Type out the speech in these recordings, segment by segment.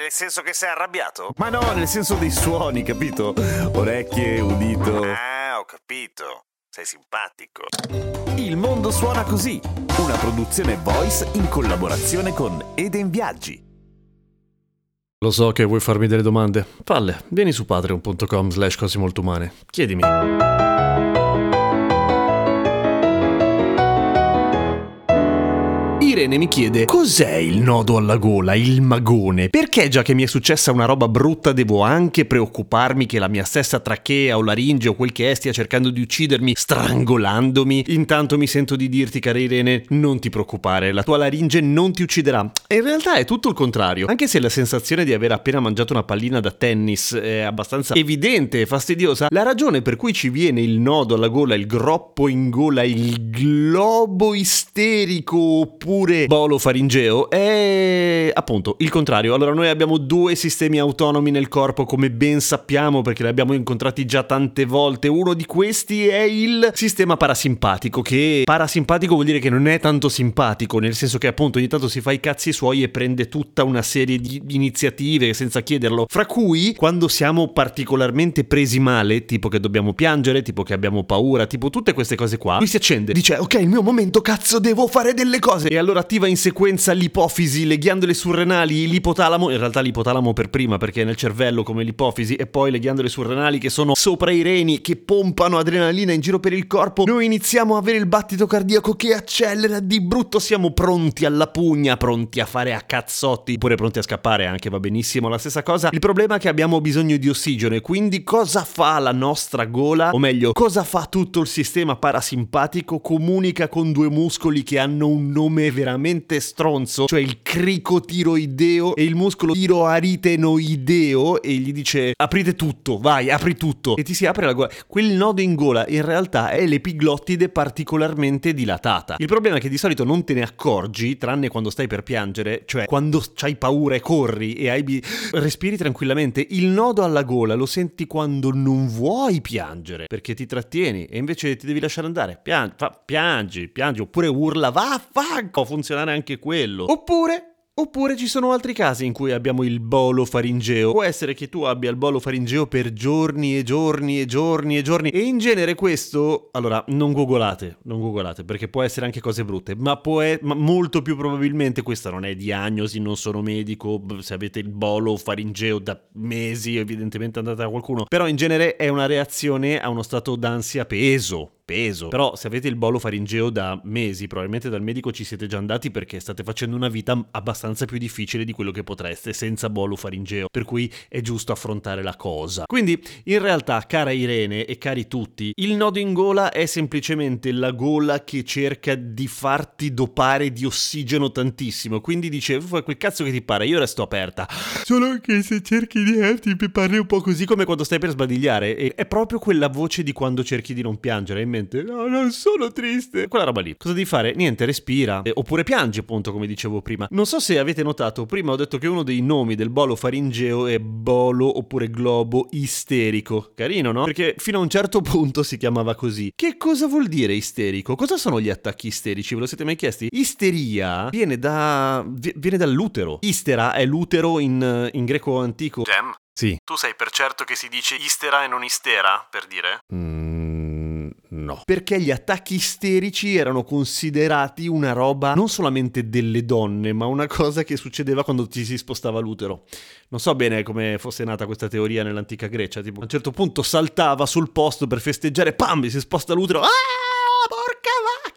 Nel senso che sei arrabbiato? Ma no, nel senso dei suoni, capito? Orecchie, udito. Ah, ho capito. Sei simpatico. Il mondo suona così, una produzione voice in collaborazione con Eden Viaggi. Lo so che vuoi farmi delle domande. Falle, vieni su patreon.com slash cose molto umane. Chiedimi. Irene mi chiede cos'è il nodo alla gola, il magone? Perché già che mi è successa una roba brutta devo anche preoccuparmi che la mia stessa trachea o laringe o quel che è stia cercando di uccidermi strangolandomi? Intanto mi sento di dirti cara Irene non ti preoccupare, la tua laringe non ti ucciderà. E in realtà è tutto il contrario, anche se la sensazione di aver appena mangiato una pallina da tennis è abbastanza evidente e fastidiosa, la ragione per cui ci viene il nodo alla gola, il groppo in gola, il globo isterico oppure oppure bolo faringeo è appunto il contrario. Allora noi abbiamo due sistemi autonomi nel corpo come ben sappiamo perché li abbiamo incontrati già tante volte. Uno di questi è il sistema parasimpatico che parasimpatico vuol dire che non è tanto simpatico nel senso che appunto ogni tanto si fa i cazzi suoi e prende tutta una serie di iniziative senza chiederlo. Fra cui quando siamo particolarmente presi male, tipo che dobbiamo piangere, tipo che abbiamo paura, tipo tutte queste cose qua, lui si accende, dice ok il mio momento cazzo devo fare delle cose e allora allora attiva in sequenza l'ipofisi, le ghiandole surrenali, l'ipotalamo, in realtà l'ipotalamo per prima perché è nel cervello come l'ipofisi, e poi le ghiandole surrenali che sono sopra i reni, che pompano adrenalina in giro per il corpo. Noi iniziamo a avere il battito cardiaco che accelera di brutto, siamo pronti alla pugna, pronti a fare a cazzotti, oppure pronti a scappare anche, va benissimo la stessa cosa. Il problema è che abbiamo bisogno di ossigeno e quindi cosa fa la nostra gola? O meglio, cosa fa tutto il sistema parasimpatico? Comunica con due muscoli che hanno un nome veramente stronzo, cioè il cricotiroideo e il muscolo tiroaritenoideo e gli dice aprite tutto, vai, apri tutto e ti si apre la gola. Quel nodo in gola in realtà è l'epiglottide particolarmente dilatata. Il problema è che di solito non te ne accorgi, tranne quando stai per piangere, cioè quando hai paura e corri e hai bi- respiri tranquillamente. Il nodo alla gola lo senti quando non vuoi piangere, perché ti trattieni e invece ti devi lasciare andare. Piangi, fa, piangi, piangi oppure urla, va, fa, funzionare anche quello. Oppure Oppure ci sono altri casi in cui abbiamo il bolo faringeo. Può essere che tu abbia il bolo faringeo per giorni e giorni e giorni e giorni. E in genere questo, allora, non googolate, non googolate, perché può essere anche cose brutte, ma, può è, ma molto più probabilmente questa non è diagnosi, non sono medico, se avete il bolo faringeo da mesi, evidentemente andate da qualcuno. Però in genere è una reazione a uno stato d'ansia peso, peso. Però se avete il bolo faringeo da mesi, probabilmente dal medico ci siete già andati perché state facendo una vita abbastanza più difficile di quello che potreste senza bolo faringeo, per cui è giusto affrontare la cosa. Quindi, in realtà, cara Irene e cari tutti, il nodo in gola è semplicemente la gola che cerca di farti dopare di ossigeno tantissimo, quindi dice, fai quel cazzo che ti pare, io resto aperta. Solo che se cerchi di eh, ti parli un po' così come quando stai per sbadigliare, è proprio quella voce di quando cerchi di non piangere, in mente, no, non sono triste. Quella roba lì. Cosa devi fare? Niente, respira. Eh, oppure piangi, appunto, come dicevo prima. Non so se avete notato, prima ho detto che uno dei nomi del bolo faringeo è bolo oppure globo isterico. Carino, no? Perché fino a un certo punto si chiamava così. Che cosa vuol dire isterico? Cosa sono gli attacchi isterici? Ve lo siete mai chiesti? Isteria viene da... viene dall'utero. Istera è l'utero in, in greco antico. Gem? Sì. Tu sai per certo che si dice istera e non istera, per dire? Mm, no. Perché gli attacchi isterici erano considerati una roba non solamente delle donne, ma una cosa che succedeva quando ti si spostava l'utero. Non so bene come fosse nata questa teoria nell'antica Grecia, tipo a un certo punto saltava sul posto per festeggiare, pam, si sposta l'utero. Ah!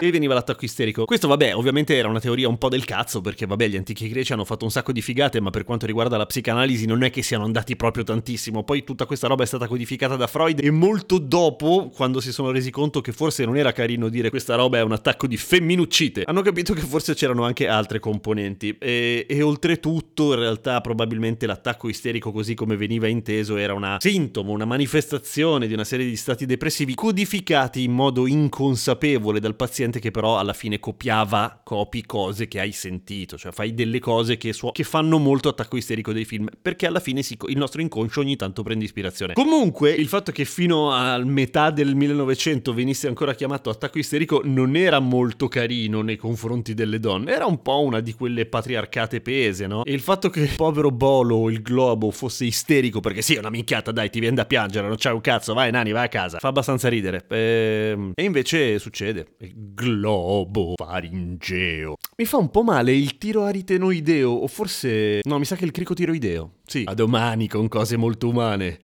E veniva l'attacco isterico. Questo vabbè, ovviamente era una teoria un po' del cazzo perché vabbè, gli antichi greci hanno fatto un sacco di figate, ma per quanto riguarda la psicanalisi non è che siano andati proprio tantissimo. Poi tutta questa roba è stata codificata da Freud e molto dopo, quando si sono resi conto che forse non era carino dire questa roba è un attacco di femminuccite, hanno capito che forse c'erano anche altre componenti e, e oltretutto in realtà probabilmente l'attacco isterico così come veniva inteso era una sintomo, una manifestazione di una serie di stati depressivi codificati in modo inconsapevole dal paziente che però alla fine copiava, copi cose che hai sentito, cioè fai delle cose che, su- che fanno molto attacco isterico dei film, perché alla fine si, il nostro inconscio ogni tanto prende ispirazione. Comunque il fatto che fino a metà del 1900 venisse ancora chiamato attacco isterico non era molto carino nei confronti delle donne, era un po' una di quelle patriarcate pese, no? E il fatto che il povero Bolo, il globo, fosse isterico perché sì, è una minchiata, dai, ti viene da piangere, non c'è un cazzo, vai nani, vai a casa. Fa abbastanza ridere. Ehm, e invece succede. Globo faringeo. Mi fa un po' male il tiro aritenoideo, o forse... No, mi sa che il cricotiroideo. Sì. A domani con cose molto umane.